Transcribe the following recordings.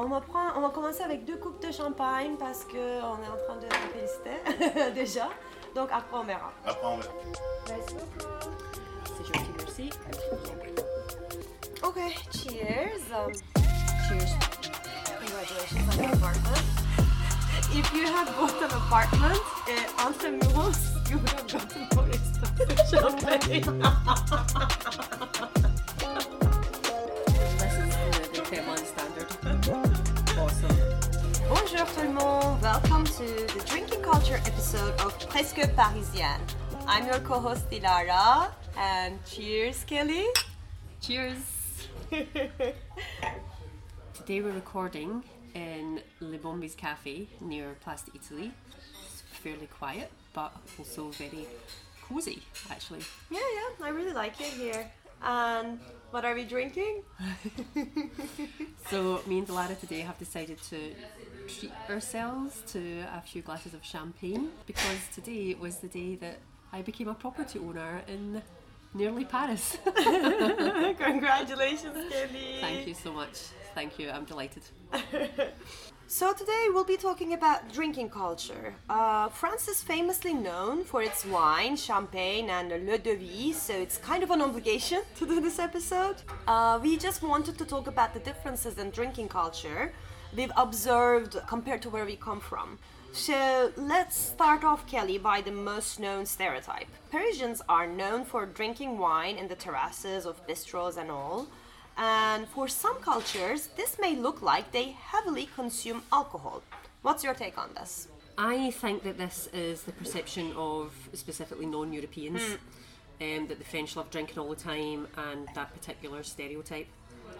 on va, prendre, on va commencer avec deux coupes de champagne parce qu'on est en train de féliciter déjà. Donc après on verra. Après, on verra. Merci beaucoup. C'est gentil, merci. Ok, cheers. Cheers. congratulations on your apartment. If you had bought an apartment uh, on Tremuros, you would have gotten more expensive champagne. Bonjour tout le monde. Welcome to the drinking culture episode of Presque Parisienne. I'm your co-host Dilara, and cheers, Kelly. Cheers. Today we're recording in Le Bomby's Cafe near Place d'Italie. It's fairly quiet, but also very cozy, actually. Yeah, yeah, I really like it here. And what are we drinking? So me and Dilara today have decided to treat ourselves to a few glasses of champagne because today was the day that I became a property owner in nearly Paris. Congratulations, Kelly. Thank you so much. Thank you. I'm delighted. So today we'll be talking about drinking culture. Uh, France is famously known for its wine, champagne, and l'eau de vie, so it's kind of an obligation to do this episode. Uh, we just wanted to talk about the differences in drinking culture we've observed compared to where we come from. So let's start off, Kelly, by the most known stereotype. Parisians are known for drinking wine in the terraces of bistros and all. And for some cultures, this may look like they heavily consume alcohol. What's your take on this? I think that this is the perception of specifically non Europeans, um, that the French love drinking all the time and that particular stereotype.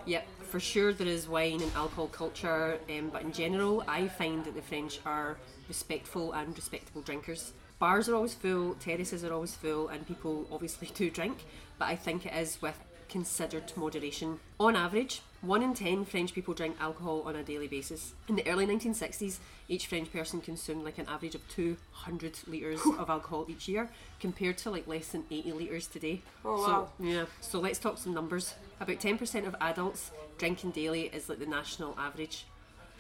Yep, for sure there is wine and alcohol culture, um, but in general, I find that the French are respectful and respectable drinkers. Bars are always full, terraces are always full, and people obviously do drink, but I think it is with considered moderation. On average, 1 in 10 French people drink alcohol on a daily basis. In the early 1960s, each French person consumed like an average of 200 litres of alcohol each year, compared to like less than 80 litres today. Oh, so, wow. yeah, so let's talk some numbers. About 10% of adults drinking daily is like the national average.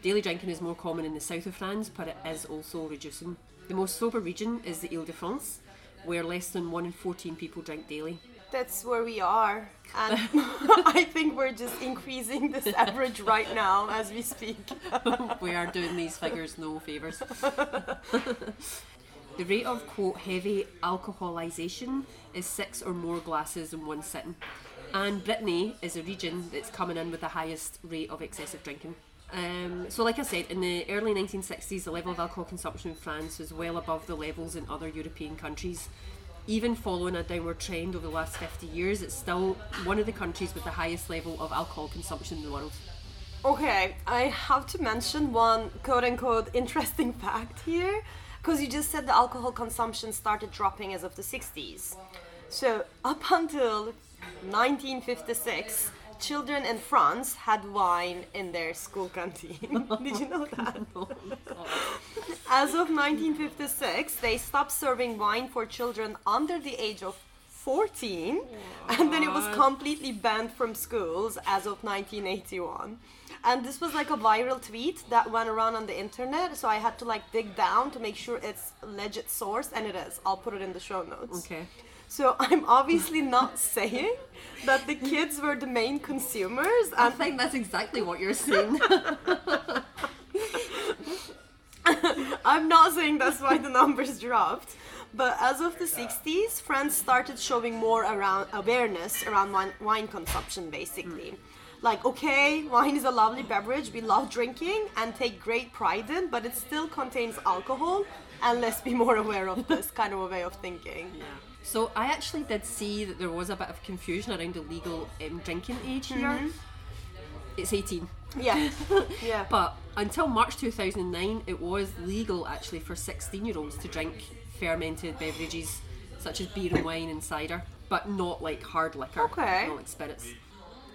Daily drinking is more common in the south of France, but it is also reducing. The most sober region is the Ile de France, where less than 1 in 14 people drink daily. That's where we are. And I think we're just increasing this average right now as we speak. we are doing these figures no favours. the rate of quote heavy alcoholisation is six or more glasses in one sitting. And Brittany is a region that's coming in with the highest rate of excessive drinking. Um, so, like I said, in the early 1960s, the level of alcohol consumption in France was well above the levels in other European countries. Even following a downward trend over the last 50 years, it's still one of the countries with the highest level of alcohol consumption in the world. Okay, I have to mention one quote unquote interesting fact here because you just said the alcohol consumption started dropping as of the 60s. So, up until 1956, children in France had wine in their school canteen. Did you know that? Oh As of 1956, they stopped serving wine for children under the age of 14, and then it was completely banned from schools as of 1981. And this was like a viral tweet that went around on the internet, so I had to like dig down to make sure it's legit source, and it is. I'll put it in the show notes. Okay. So I'm obviously not saying that the kids were the main consumers, I think that's exactly what you're saying. I'm not saying that's why the numbers dropped. But as of the 60s, France started showing more around awareness around wine, wine consumption, basically. Like, okay, wine is a lovely beverage we love drinking and take great pride in, but it still contains alcohol, and let's be more aware of this kind of a way of thinking. Yeah. So I actually did see that there was a bit of confusion around the legal um, drinking age here. It's 18. Yeah, yeah. But until March 2009, it was legal actually for 16 year olds to drink fermented beverages such as beer and wine and cider, but not like hard liquor, Okay. not like spirits.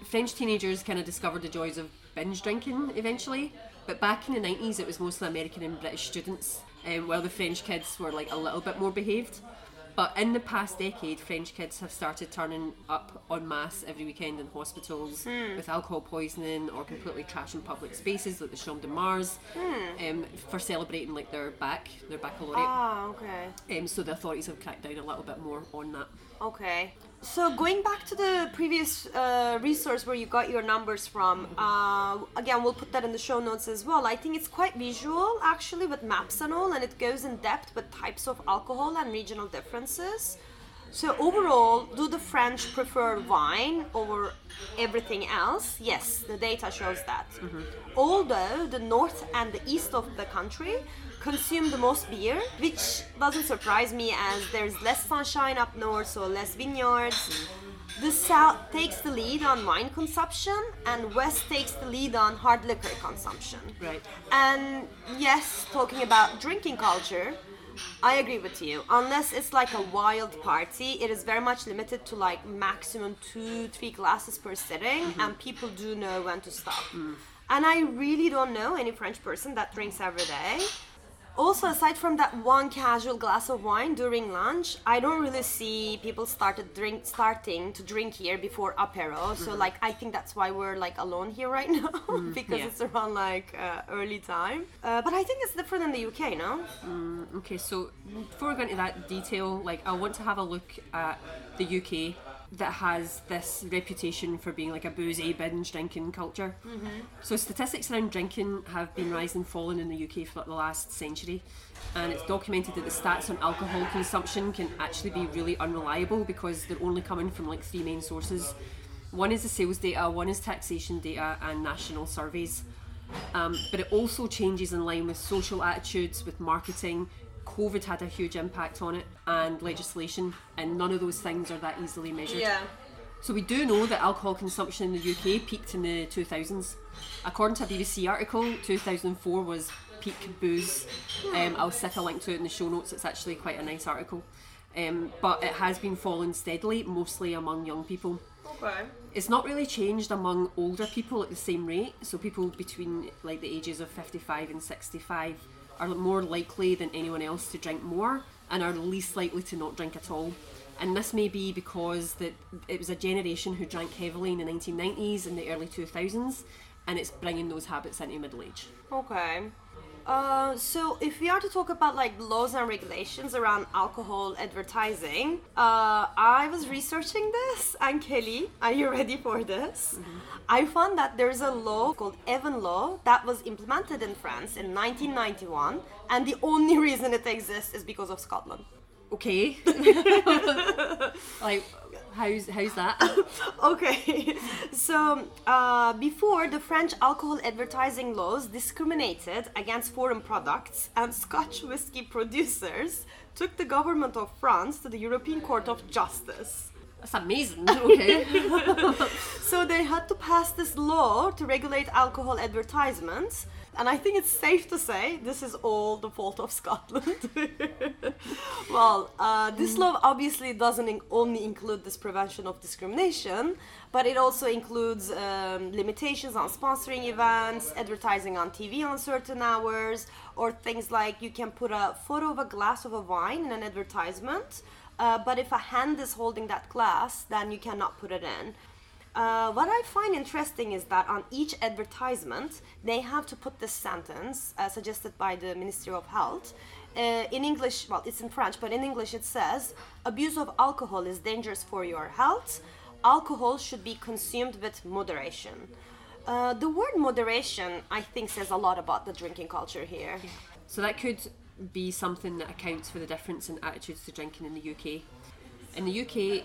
French teenagers kind of discovered the joys of binge drinking eventually, but back in the 90s it was mostly American and British students, um, while the French kids were like a little bit more behaved. But in the past decade, French kids have started turning up en masse every weekend in hospitals with alcohol poisoning or completely trashing public spaces like the Champ de Mars um, for celebrating like their back, their baccalaureate. Ah, okay. Um, so the authorities have cracked down a little bit more on that. Okay. So going back to the previous uh, resource where you got your numbers from, uh, again we'll put that in the show notes as well. I think it's quite visual actually with maps and all, and it goes in depth with types of alcohol and regional differences. So overall, do the French prefer wine over everything else? Yes, the data shows that. Although the north and the east of the country consume the most beer, which doesn't surprise me as there's less sunshine up north, so less vineyards. The south takes the lead on wine consumption, and west takes the lead on hard liquor consumption. Right. And yes, talking about drinking culture, I agree with you. Unless it's like a wild party, it is very much limited to like maximum two, three glasses per sitting, mm-hmm. and people do know when to stop. Mm. And I really don't know any French person that drinks every day. Also, aside from that one casual glass of wine during lunch, I don't really see people started drink starting to drink here before apero. So, like, I think that's why we're like alone here right now because yeah. it's around like uh, early time. Uh, but I think it's different in the UK, no? Okay, so before we go into that detail, like I want to have a look at the UK that has this reputation for being like a boozy binge drinking culture. So statistics around drinking have been rising and falling in the UK for the last century, and it's documented that the stats on alcohol consumption can actually be really unreliable because they're only coming from like three main sources. One is the sales data, one is taxation data, and national surveys. Um, but it also changes in line with social attitudes, with marketing. COVID had a huge impact on it, and legislation, and none of those things are that easily measured. Yeah. So we do know that alcohol consumption in the UK peaked in the 2000s. According to a BBC article, 2004 was peak booze. Um, I'll stick a link to it in the show notes. It's actually quite a nice article. Um, but it has been falling steadily, mostly among young people. Okay. It's not really changed among older people at the same rate. So people between like the ages of 55 and 65 are more likely than anyone else to drink more and are least likely to not drink at all. And this may be because that it was a generation who drank heavily in the 1990s and the early 2000s, and it's bringing those habits into middle age. Okay. Uh, so if we are to talk about like laws and regulations around alcohol advertising, uh, I was researching this. And Kelly, are you ready for this? I found that there's a law called Evin Law that was implemented in France in 1991, and the only reason it exists is because of Scotland. Okay. like, how's how's that? Okay, so uh, before the French alcohol advertising laws discriminated against foreign products, and Scotch whiskey producers took the government of France to the European Court of Justice. That's amazing. Okay. So they had to pass this law to regulate alcohol advertisements. And I think it's safe to say this is all the fault of Scotland. well, uh, this law obviously doesn't in- only include this prevention of discrimination, but it also includes um, limitations on sponsoring events, advertising on TV on certain hours, or things like you can put a photo of a glass of a wine in an advertisement, uh, but if a hand is holding that glass, then you cannot put it in. Uh, what I find interesting is that on each advertisement, they have to put this sentence uh, suggested by the Ministry of Health. Uh, in English, well, it's in French, but in English it says abuse of alcohol is dangerous for your health. Alcohol should be consumed with moderation. Uh, the word moderation, I think, says a lot about the drinking culture here. So that could be something that accounts for the difference in attitudes to drinking in the UK. In the UK,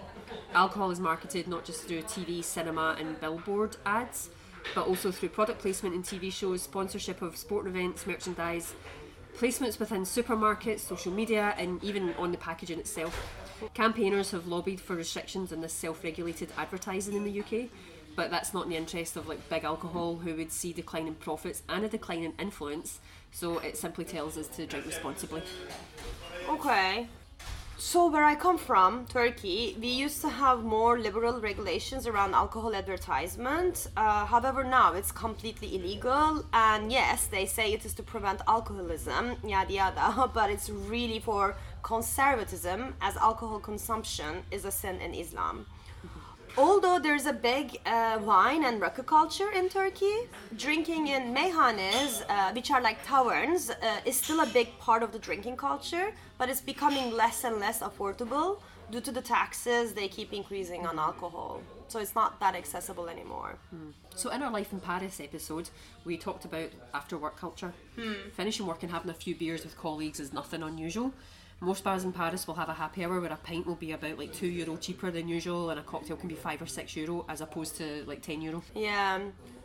alcohol is marketed not just through TV, cinema, and billboard ads, but also through product placement in TV shows, sponsorship of sport events, merchandise, placements within supermarkets, social media, and even on the packaging itself. Campaigners have lobbied for restrictions on this self-regulated advertising in the UK, but that's not in the interest of like big alcohol, who would see declining profits and a decline in influence. So it simply tells us to drink responsibly. Okay. So where I come from, Turkey, we used to have more liberal regulations around alcohol advertisement. Uh, however, now it's completely illegal, and yes, they say it is to prevent alcoholism, yada yada, but it's really for conservatism, as alcohol consumption is a sin in Islam. Although there's a big uh, wine and rakı culture in Turkey, drinking in meyhanes, uh, which are like taverns, uh, is still a big part of the drinking culture, but it's becoming less and less affordable due to the taxes they keep increasing on alcohol. So it's not that accessible anymore. So in our Life in Paris episode, we talked about after work culture. Finishing work and having a few beers with colleagues is nothing unusual. Most bars in Paris will have a happy hour where a pint will be about like two euro cheaper than usual, and a cocktail can be five or six euro as opposed to like ten euro. Yeah,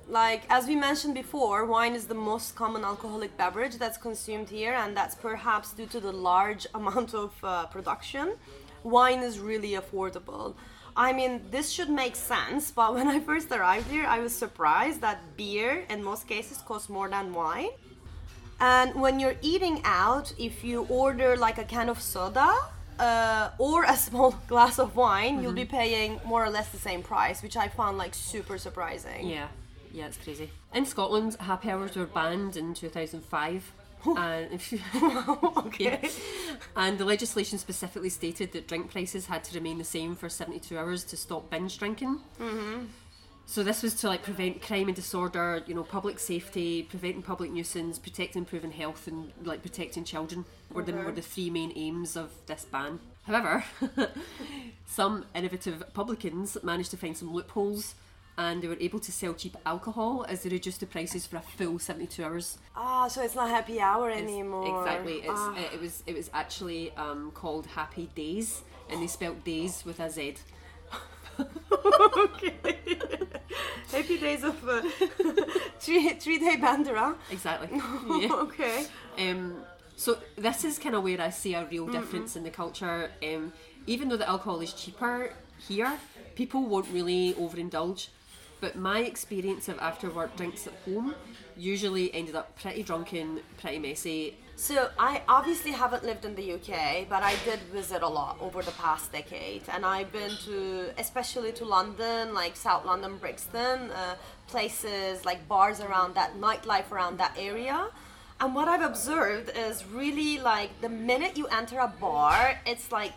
like as we mentioned before, wine is the most common alcoholic beverage that's consumed here, and that's perhaps due to the large amount of uh, production. Wine is really affordable. I mean, this should make sense, but when I first arrived here, I was surprised that beer in most cases costs more than wine. And when you're eating out, if you order like a can of soda uh, or a small glass of wine, you'll be mm-hmm. paying more or less the same price, which I found like super surprising. Yeah, yeah, it's crazy. In Scotland, happy hours were banned in 2005. and, uh, you- Okay. Yeah. and the legislation specifically stated that drink prices had to remain the same for 72 hours to stop binge drinking. Mm-hmm. So this was to like prevent crime and disorder, you know, public safety, preventing public nuisance, protecting improving health, and like protecting children were the were the three main aims of this ban. However, some innovative publicans managed to find some loopholes, and they were able to sell cheap alcohol as they reduced the prices for a full seventy two hours. Ah, so it's not happy hour It's- anymore. Exactly. It's, Ah. it, it was it was actually um, called Happy Days, and they spelt days with a Z. okay. Happy days of uh, three three day bandera. Exactly. yeah. okay. Um, so this is kind of where I see a real difference in the culture. Um, even though the alcohol is cheaper here, people won't really overindulge. But my experience of after work drinks at home usually ended up pretty drunken, pretty messy. So I obviously haven't lived in the UK, but I did visit a lot over the past decade, and I've been to, especially to London, like South London, Brixton, uh, places like bars around that, nightlife around that area. And what I've observed is really like the minute you enter a bar, it's like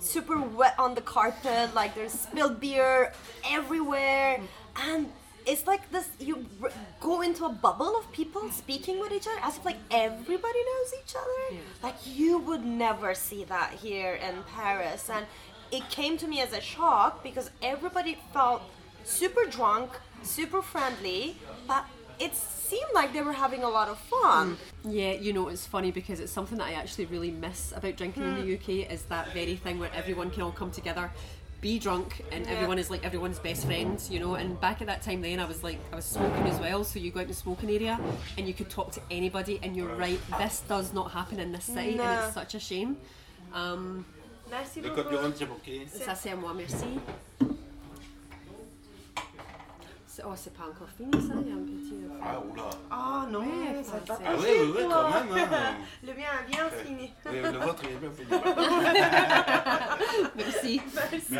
super wet on the carpet, like there's spilled beer everywhere, and it's like this you r- go into a bubble of people speaking with each other as if like everybody knows each other. Like you would never see that here in paris. And it came to me as a shock because everybody felt super drunk super friendly but it seemed like they were having a lot of fun. Mm. Yeah, you know, it's funny because it's something that I actually really miss about drinking in the mm. UK is that very thing where everyone can all come together, be drunk, and Yeah. everyone is like everyone's best friend, you know. And back at that time, then I was like, I was smoking as well, so you go out in the smoking area and you could talk to anybody. And you're right, this does not happen in this city, and it's such a shame. Um, merci Le beaucoup copiron, c'est ça c'est à moi, merci. C'est- Oh, c'est pas encore fini ça, il y a un petit. Ah, oula. ah non Ouais, ça va pas Ah oui, oui, oui, quand même. Hein. le mien est bien fini Oui, le vôtre, est bien fini. Merci. Merci.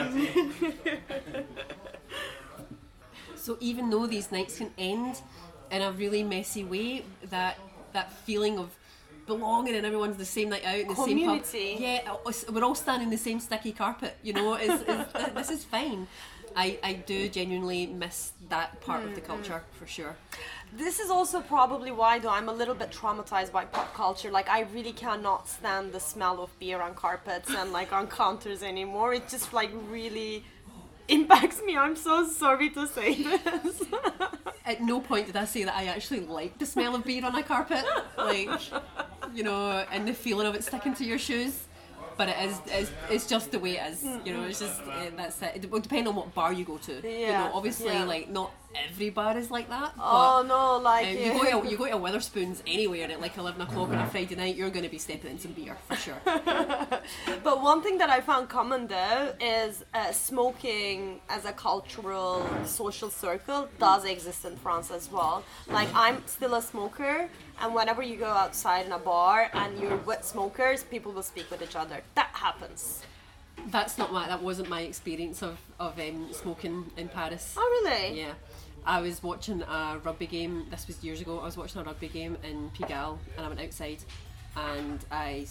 So even though these nights can end in a really messy way, that that feeling of belonging and everyone's the same night out in the Community. same pub. Yeah, we're all standing in the same sticky carpet. You know, is, is, this is fine. I, I do genuinely miss that part of the culture for sure. This is also probably why, though, I'm a little bit traumatized by pop culture. Like, I really cannot stand the smell of beer on carpets and like on counters anymore. It just like really impacts me. I'm so sorry to say this. At no point did I say that I actually like the smell of beer on a carpet, like you know, and the feeling of it sticking to your shoes. But it is, it's, it's just the way it is, you know. It's just uh, that's it. It will depend on what bar you go to. You Yeah, know, obviously, yeah. like not every bar is like that. Oh no, like um, you go to you go to Wetherspoons anywhere at like eleven o'clock on a Friday night, you're going to be stepping in some beer for sure. But one thing that I found common though is uh, smoking as a cultural social circle does exist in France as well. Like I'm still a smoker, and whenever you go outside in a bar and you're with smokers, people will speak with each other. That happens. That's not my that wasn't my experience of of um, smoking in Paris. Oh really? Yeah. I was watching a rugby game. This was years ago. I was watching a rugby game in Pigalle, and I went outside, and I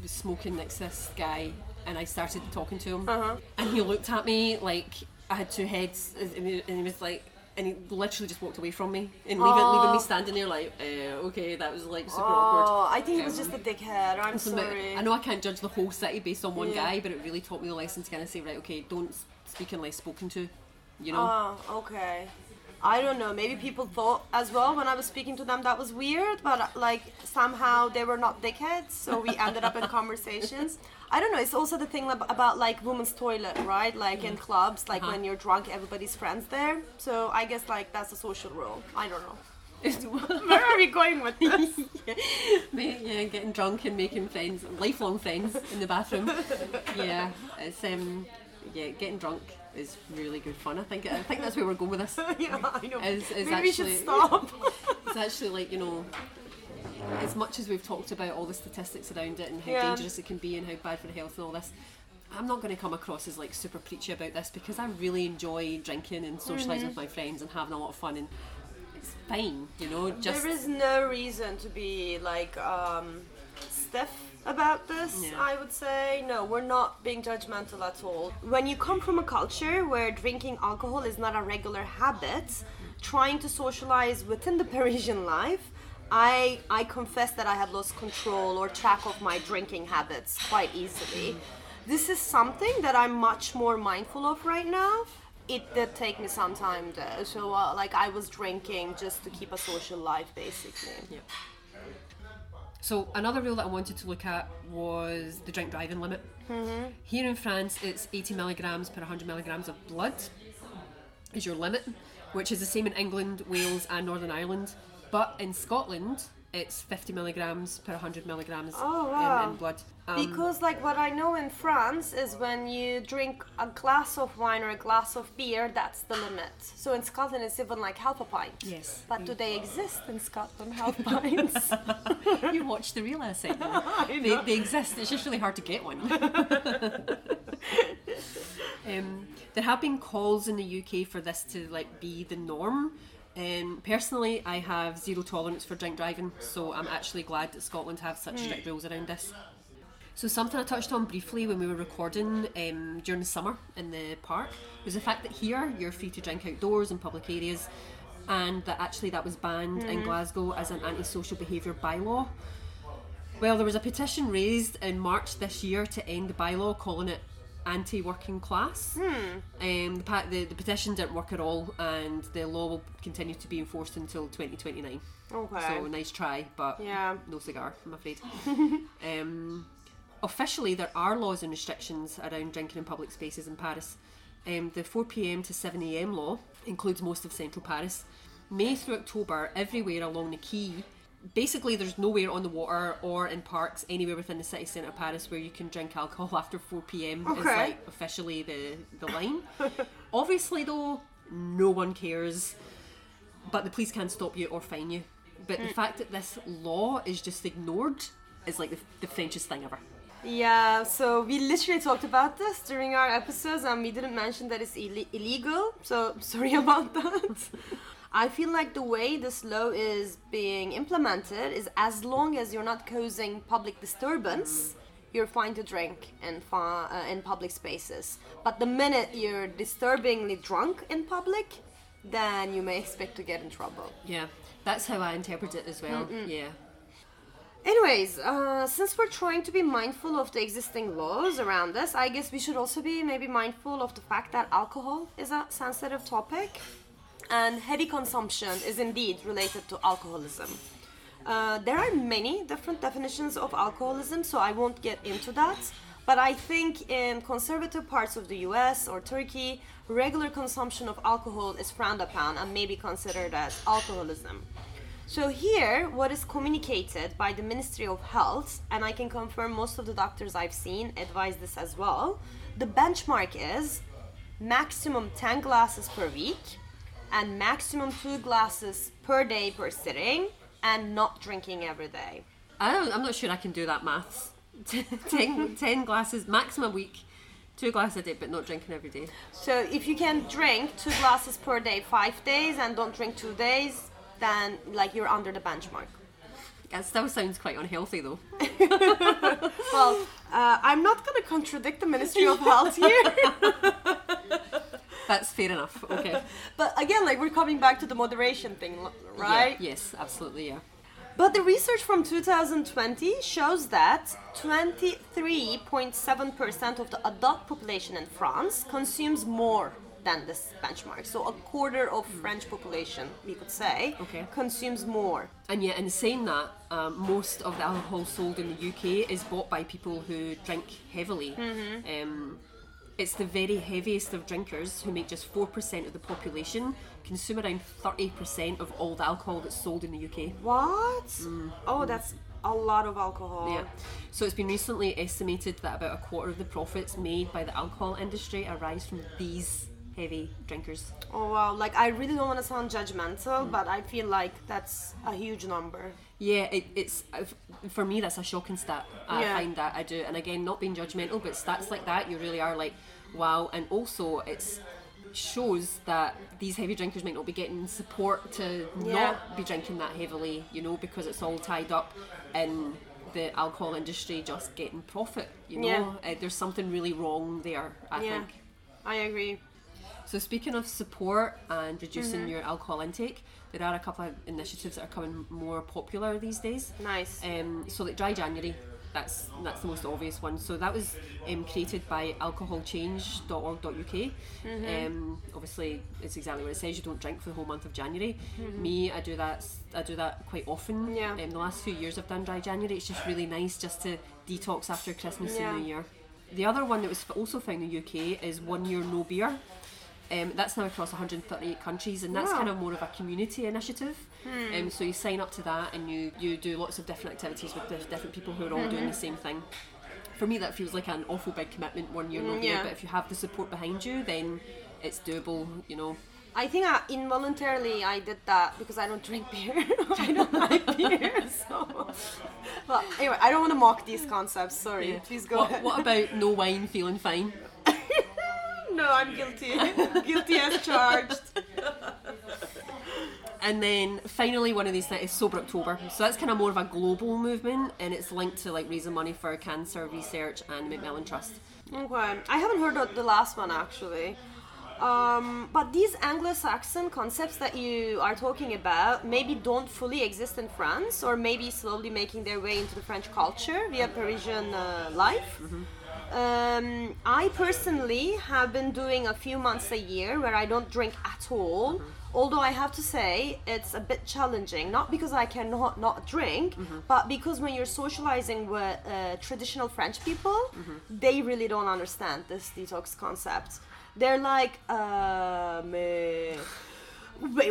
was smoking next to this guy, and I started talking to him, Uh-huh. and he looked at me like I had two heads, and he was like. And he literally just walked away from me and leaving, leaving me standing there like, uh, okay, that was like super awkward. Oh, I think he was Um, just a dickhead. I'm sorry. I know I can't judge the whole city based on one Yeah. guy, but it really taught me the lesson to kind of say, right, okay, don't speak unless spoken to, you know? Oh, okay. I don't know. Maybe people thought as well when I was speaking to them that was weird, but like somehow they were not dickheads, so we ended up in conversations. I don't know. It's also the thing ab- about like women's toilet, right? Like in clubs, like Uh-huh. when you're drunk, everybody's friends there. So I guess like that's a social rule. I don't know. Where are we going with this? Ma- yeah, getting drunk and making friends, lifelong friends in the bathroom. yeah, it's um, yeah, getting drunk is really good fun. I think I think that's where we're going with this. yeah, I know. Is- is Maybe we should stop. It's actually like you know, as much as we've talked about all the statistics around it and how Yeah. dangerous it can be and how bad for the health and all this. I'm not going to come across as like super preachy about this because I really enjoy drinking and socializing with my friends and having a lot of fun and it's fine, you know. Just there is no reason to be like um, stiff about this. Yeah. I would say no. We're not being judgmental at all. When you come from a culture where drinking alcohol is not a regular habit, trying to socialize within the Parisian life. I, I confess that I have lost control or track of my drinking habits quite easily. This is something that I'm much more mindful of right now. It did take me some time though. So, uh, like, I was drinking just to keep a social life basically. Yeah. So another rule that I wanted to look at was the drink driving limit. Mm-hmm. Here in France, it's 80 milligrams per 100 milligrams of blood is your limit, which is the same in England, Wales, and Northern Ireland. But in Scotland, it's 50 milligrams per 100 milligrams Oh, in- wow. in, blood. Um, Because, like, what I know in France is when you drink a glass of wine or a glass of beer, that's the limit. So in Scotland, it's even like half a pint. Yes. But do they exist in Scotland, half pints? you watch the real estate. They, they exist. It's just really hard to get one. um, there have been calls in the UK for this to like be the norm. Um, personally, I have zero tolerance for drink driving, so I'm actually glad that Scotland have such strict rules around this. So something I touched on briefly when we were recording um, during the summer in the park was the fact that here you're free to drink outdoors in public areas, and that actually that was banned in Glasgow as an antisocial behaviour bylaw. Well, there was a petition raised in March this year to end the bylaw, calling it anti-working class. Um, the, pa- the, the petition didn't work at all, and the law will continue to be enforced until 2029. Okay. So nice try, but Yeah. no cigar, I'm afraid. um, officially, there are laws and restrictions around drinking in public spaces in Paris. Um, the 4 pm to 7 am law includes most of central Paris. May through October, everywhere along the quay, basically, there's nowhere on the water or in parks anywhere within the city centre of Paris where you can drink alcohol after 4 pm. Is Okay. like officially the, the line. Obviously, though, no one cares but the police can't stop you or fine you. But the hmm. fact that this law is just ignored is like the, the Frenchest thing ever. Yeah, so we literally talked about this during our episodes and we didn't mention that it's Ill- illegal, so sorry about that. I feel like the way this law is being implemented is as long as you're not causing public disturbance, you're fine to drink in, fa- uh, in public spaces. But the minute you're disturbingly drunk in public, then you may expect to get in trouble. Yeah, that's how I interpret it as well. Yeah. Anyways, uh, since we're trying to be mindful of the existing laws around us, I guess we should also be maybe mindful of the fact that alcohol is a sensitive topic, and heavy consumption is indeed related to alcoholism. Uh, there are many different definitions of alcoholism, so I won't get into that. But I think in conservative parts of the US or Turkey, regular consumption of alcohol is frowned upon and may be considered as alcoholism. So here, what is communicated by the Ministry of Health, and I can confirm most of the doctors I've seen advise this as well, the benchmark is maximum 10 glasses per week and maximum 2 glasses per day per sitting and not drinking every day. I don't, I'm not sure I can do that maths. 10, 10 glasses maximum a week, two glasses a day, but not drinking every day. So if you can drink 2 glasses per day 5 days and don't drink 2 days, then like you're under the benchmark. That still sounds quite unhealthy though. Well, uh, I'm not going to contradict the Ministry of Health here. That's fair enough. Okay. But again, like we're coming back to the moderation thing, right? Yeah, yes, absolutely. Yeah. But the research from 2020 shows that 23.7% of the adult population in France consumes more than this benchmark. So a quarter of French population, we could say, Okay. consumes more. And yet, in saying that, um, most of the alcohol sold in the UK is bought by people who drink heavily. Um, it's the very heaviest of drinkers who make just 4% of the population consume around 30% of all the alcohol that's sold in the UK. What? Mm. Oh, that's a lot of alcohol. Yeah. So it's been recently estimated that about a quarter of the profits made by the alcohol industry arise from these heavy drinkers. Oh wow, like I really don't want to sound judgmental, mm. but I feel like that's a huge number. Yeah, it, it's for me that's a shocking stat. I Yeah. find that I do, and again, not being judgmental, but stats like that, you really are like, wow. And also, it's shows that these heavy drinkers might not be getting support to Yeah. not be drinking that heavily, you know, because it's all tied up in the alcohol industry just getting profit. You know, Yeah. uh, there's something really wrong there. I yeah, think. I agree. So speaking of support and reducing Mm-hmm. your alcohol intake, there are a couple of initiatives that are becoming more popular these days. Nice. Um, so like Dry January, that's that's the most obvious one. So that was um, created by alcoholchange.org.uk. Mm-hmm. Um, obviously, it's exactly what it says. You don't drink for the whole month of January. Me, I do that. I do that quite often. Mm-hmm. Yeah. Um, the last few years I've done Dry January. It's just really nice just to detox after Christmas Yeah. and New Year. The other one that was also found in the UK is One Year No Beer. Um, that's now across 138 countries, and that's Wow. kind of more of a community initiative. Um, so you sign up to that, and you, you do lots of different activities with different people who are all doing the same thing. For me, that feels like an awful big commitment, one year Mm, yeah. But if you have the support behind you, then it's doable. You know. I think I, involuntarily I did that because I don't drink beer. I don't like beer. So, well, anyway, I don't want to mock these concepts. Sorry. Please go what, ahead. what about no wine, feeling fine? no, I'm guilty. guilty as charged. And then finally, one of these things is Sober October. So that's kind of more of a global movement, and it's linked to like raising money for cancer research and Macmillan Trust. Okay, I haven't heard of the last one actually. Um, but these Anglo-Saxon concepts that you are talking about maybe don't fully exist in France, or maybe slowly making their way into the French culture via Parisian uh, life. Um, I personally have been doing a few months a year where I don't drink at all. Although I have to say it's a bit challenging, not because I cannot not drink, but because when you're socializing with uh, traditional French people, they really don't understand this detox concept. They're like, uh, wait,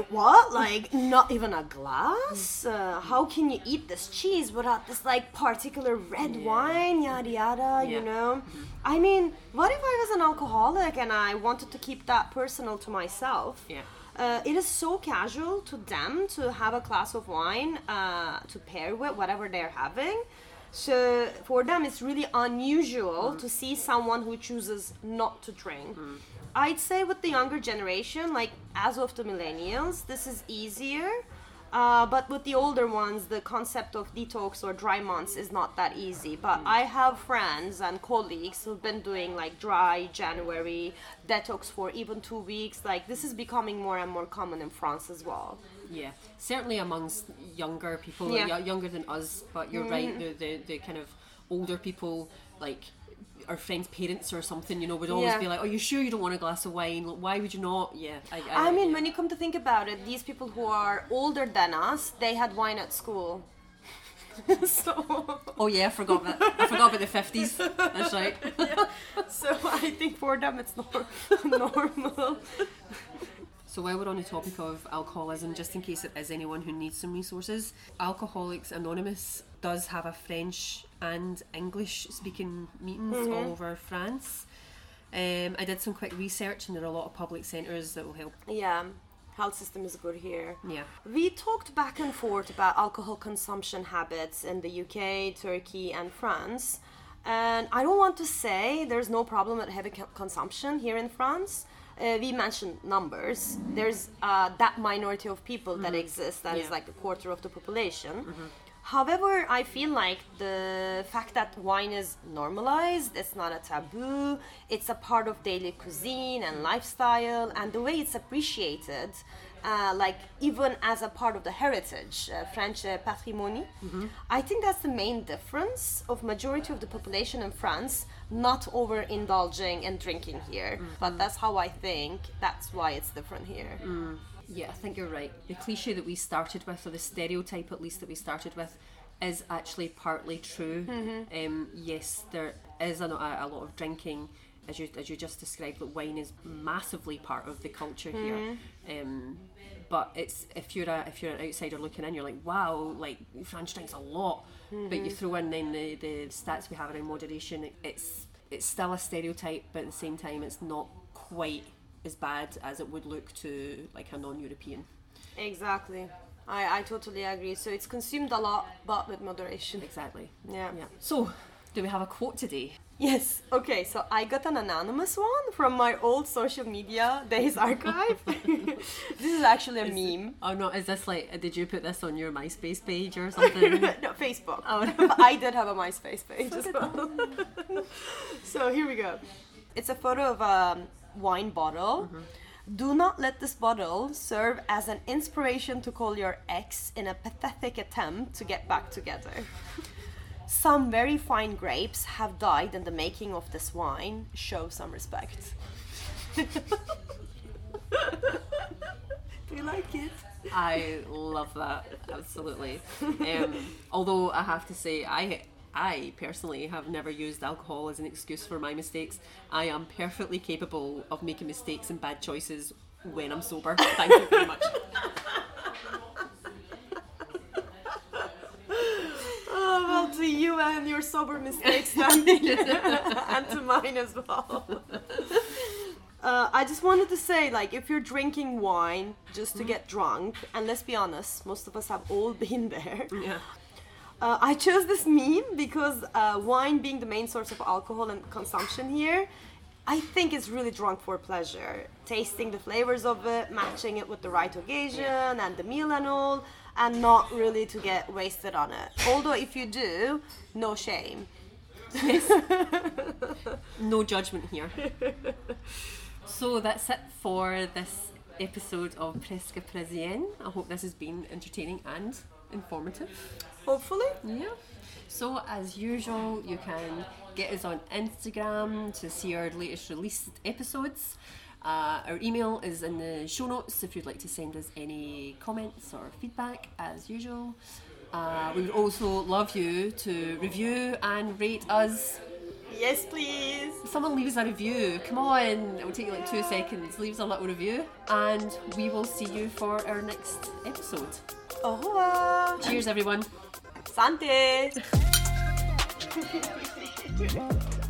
what? Like, not even a glass? Uh, how can you eat this cheese without this like particular red wine? Yada yada. You Yeah. know. I mean, what if I was an alcoholic and I wanted to keep that personal to myself? Yeah. Uh, it is so casual to them to have a glass of wine uh, to pair with whatever they're having. So for them, it's really unusual to see someone who chooses not to drink. I'd say with the younger generation, like as of the millennials, this is easier. Uh, but with the older ones, the concept of detox or dry months is not that easy. But I have friends and colleagues who've been doing like dry January detox for even two weeks. Like this is becoming more and more common in France as well. Yeah, certainly amongst younger people, Yeah. yeah. younger than us. But you're right, the, the the kind of older people, like our friends' parents or something, you know, would always Yeah. be like, "Are you sure you don't want a glass of wine? Like, Why would you not?" Yeah, I. I, I mean, yeah. when you come to think about it, these people who are older than us, they had wine at school. so, Oh yeah, I forgot that. I forgot about the fifties. That's right. so I think for them it's nor- normal. So while we're on the topic of alcoholism, just in case there is anyone who needs some resources, Alcoholics Anonymous does have a French and English speaking meetings all over France. Um, I did some quick research and there are a lot of public centres that will help. Yeah, health system is good here. Yeah. We talked back and forth about alcohol consumption habits in the UK, Turkey, and France. And I don't want to say there's no problem with heavy consumption here in France. Uh, we mentioned numbers. There's uh, that minority of people that exists that is Yeah. like a quarter of the population. However, I feel like the fact that wine is normalized, it's not a taboo, it's a part of daily cuisine and lifestyle, and the way it's appreciated, uh, like even as a part of the heritage, uh, French uh, patrimony, I think that's the main difference of majority of the population in France not overindulging and drinking here. But that's how I think. That's why it's different here. Yeah, I think you're right. The cliche that we started with, or the stereotype at least that we started with, is actually partly true. Um, yes, there is a, a, lot of drinking, as you as you just described. That wine is massively part of the culture here. Um, but it's if you're a if you're an outsider looking in, you're like, wow, like France drinks a lot. But you throw in then the, the stats we have around moderation, it, it's it's still a stereotype, but at the same time, it's not quite as bad as it would look to like a non-European. Exactly. I, I totally agree. So it's consumed a lot, but with moderation. Exactly. Yeah. Yeah. So, do we have a quote today? Yes. Okay. So I got an anonymous one from my old social media days archive. this is actually a meme. Oh no, is this like? Did you put this on your MySpace page or something? no, Facebook. Oh. But I did have a MySpace page as well. so here we go. It's a photo of a wine bottle. Do not let this bottle serve as an inspiration to call your ex in a pathetic attempt to get back together. Some very fine grapes have died in the making of this wine. Show some respect. Do you like it? I love that absolutely. Um, although I have to say, I I personally have never used alcohol as an excuse for my mistakes. I am perfectly capable of making mistakes and bad choices when I'm sober. Thank you very much. Oh, well, to you and your sober mistakes, and to mine as well. Uh, I just wanted to say, like, if you're drinking wine just to get drunk, and let's be honest, most of us have all been there. Yeah. Uh, I chose this meme because uh, wine being the main source of alcohol and consumption here, I think it's really drunk for pleasure. Tasting the flavors of it, matching it with the right occasion and the meal and all, and not really to get wasted on it. Although if you do, no shame. No judgment here. So that's it for this episode of Presque Parisienne. I hope this has been entertaining and informative. Hopefully. Yeah. So as usual, you can get us on Instagram to see our latest released episodes. Uh, our email is in the show notes if you'd like to send us any comments or feedback, as usual. Uh, we would also love you to review and rate us. Yes, please. Someone leaves a review. Come on, it will take you like two seconds. Leaves a little review, and we will see you for our next episode. Au. Cheers, everyone. Santé.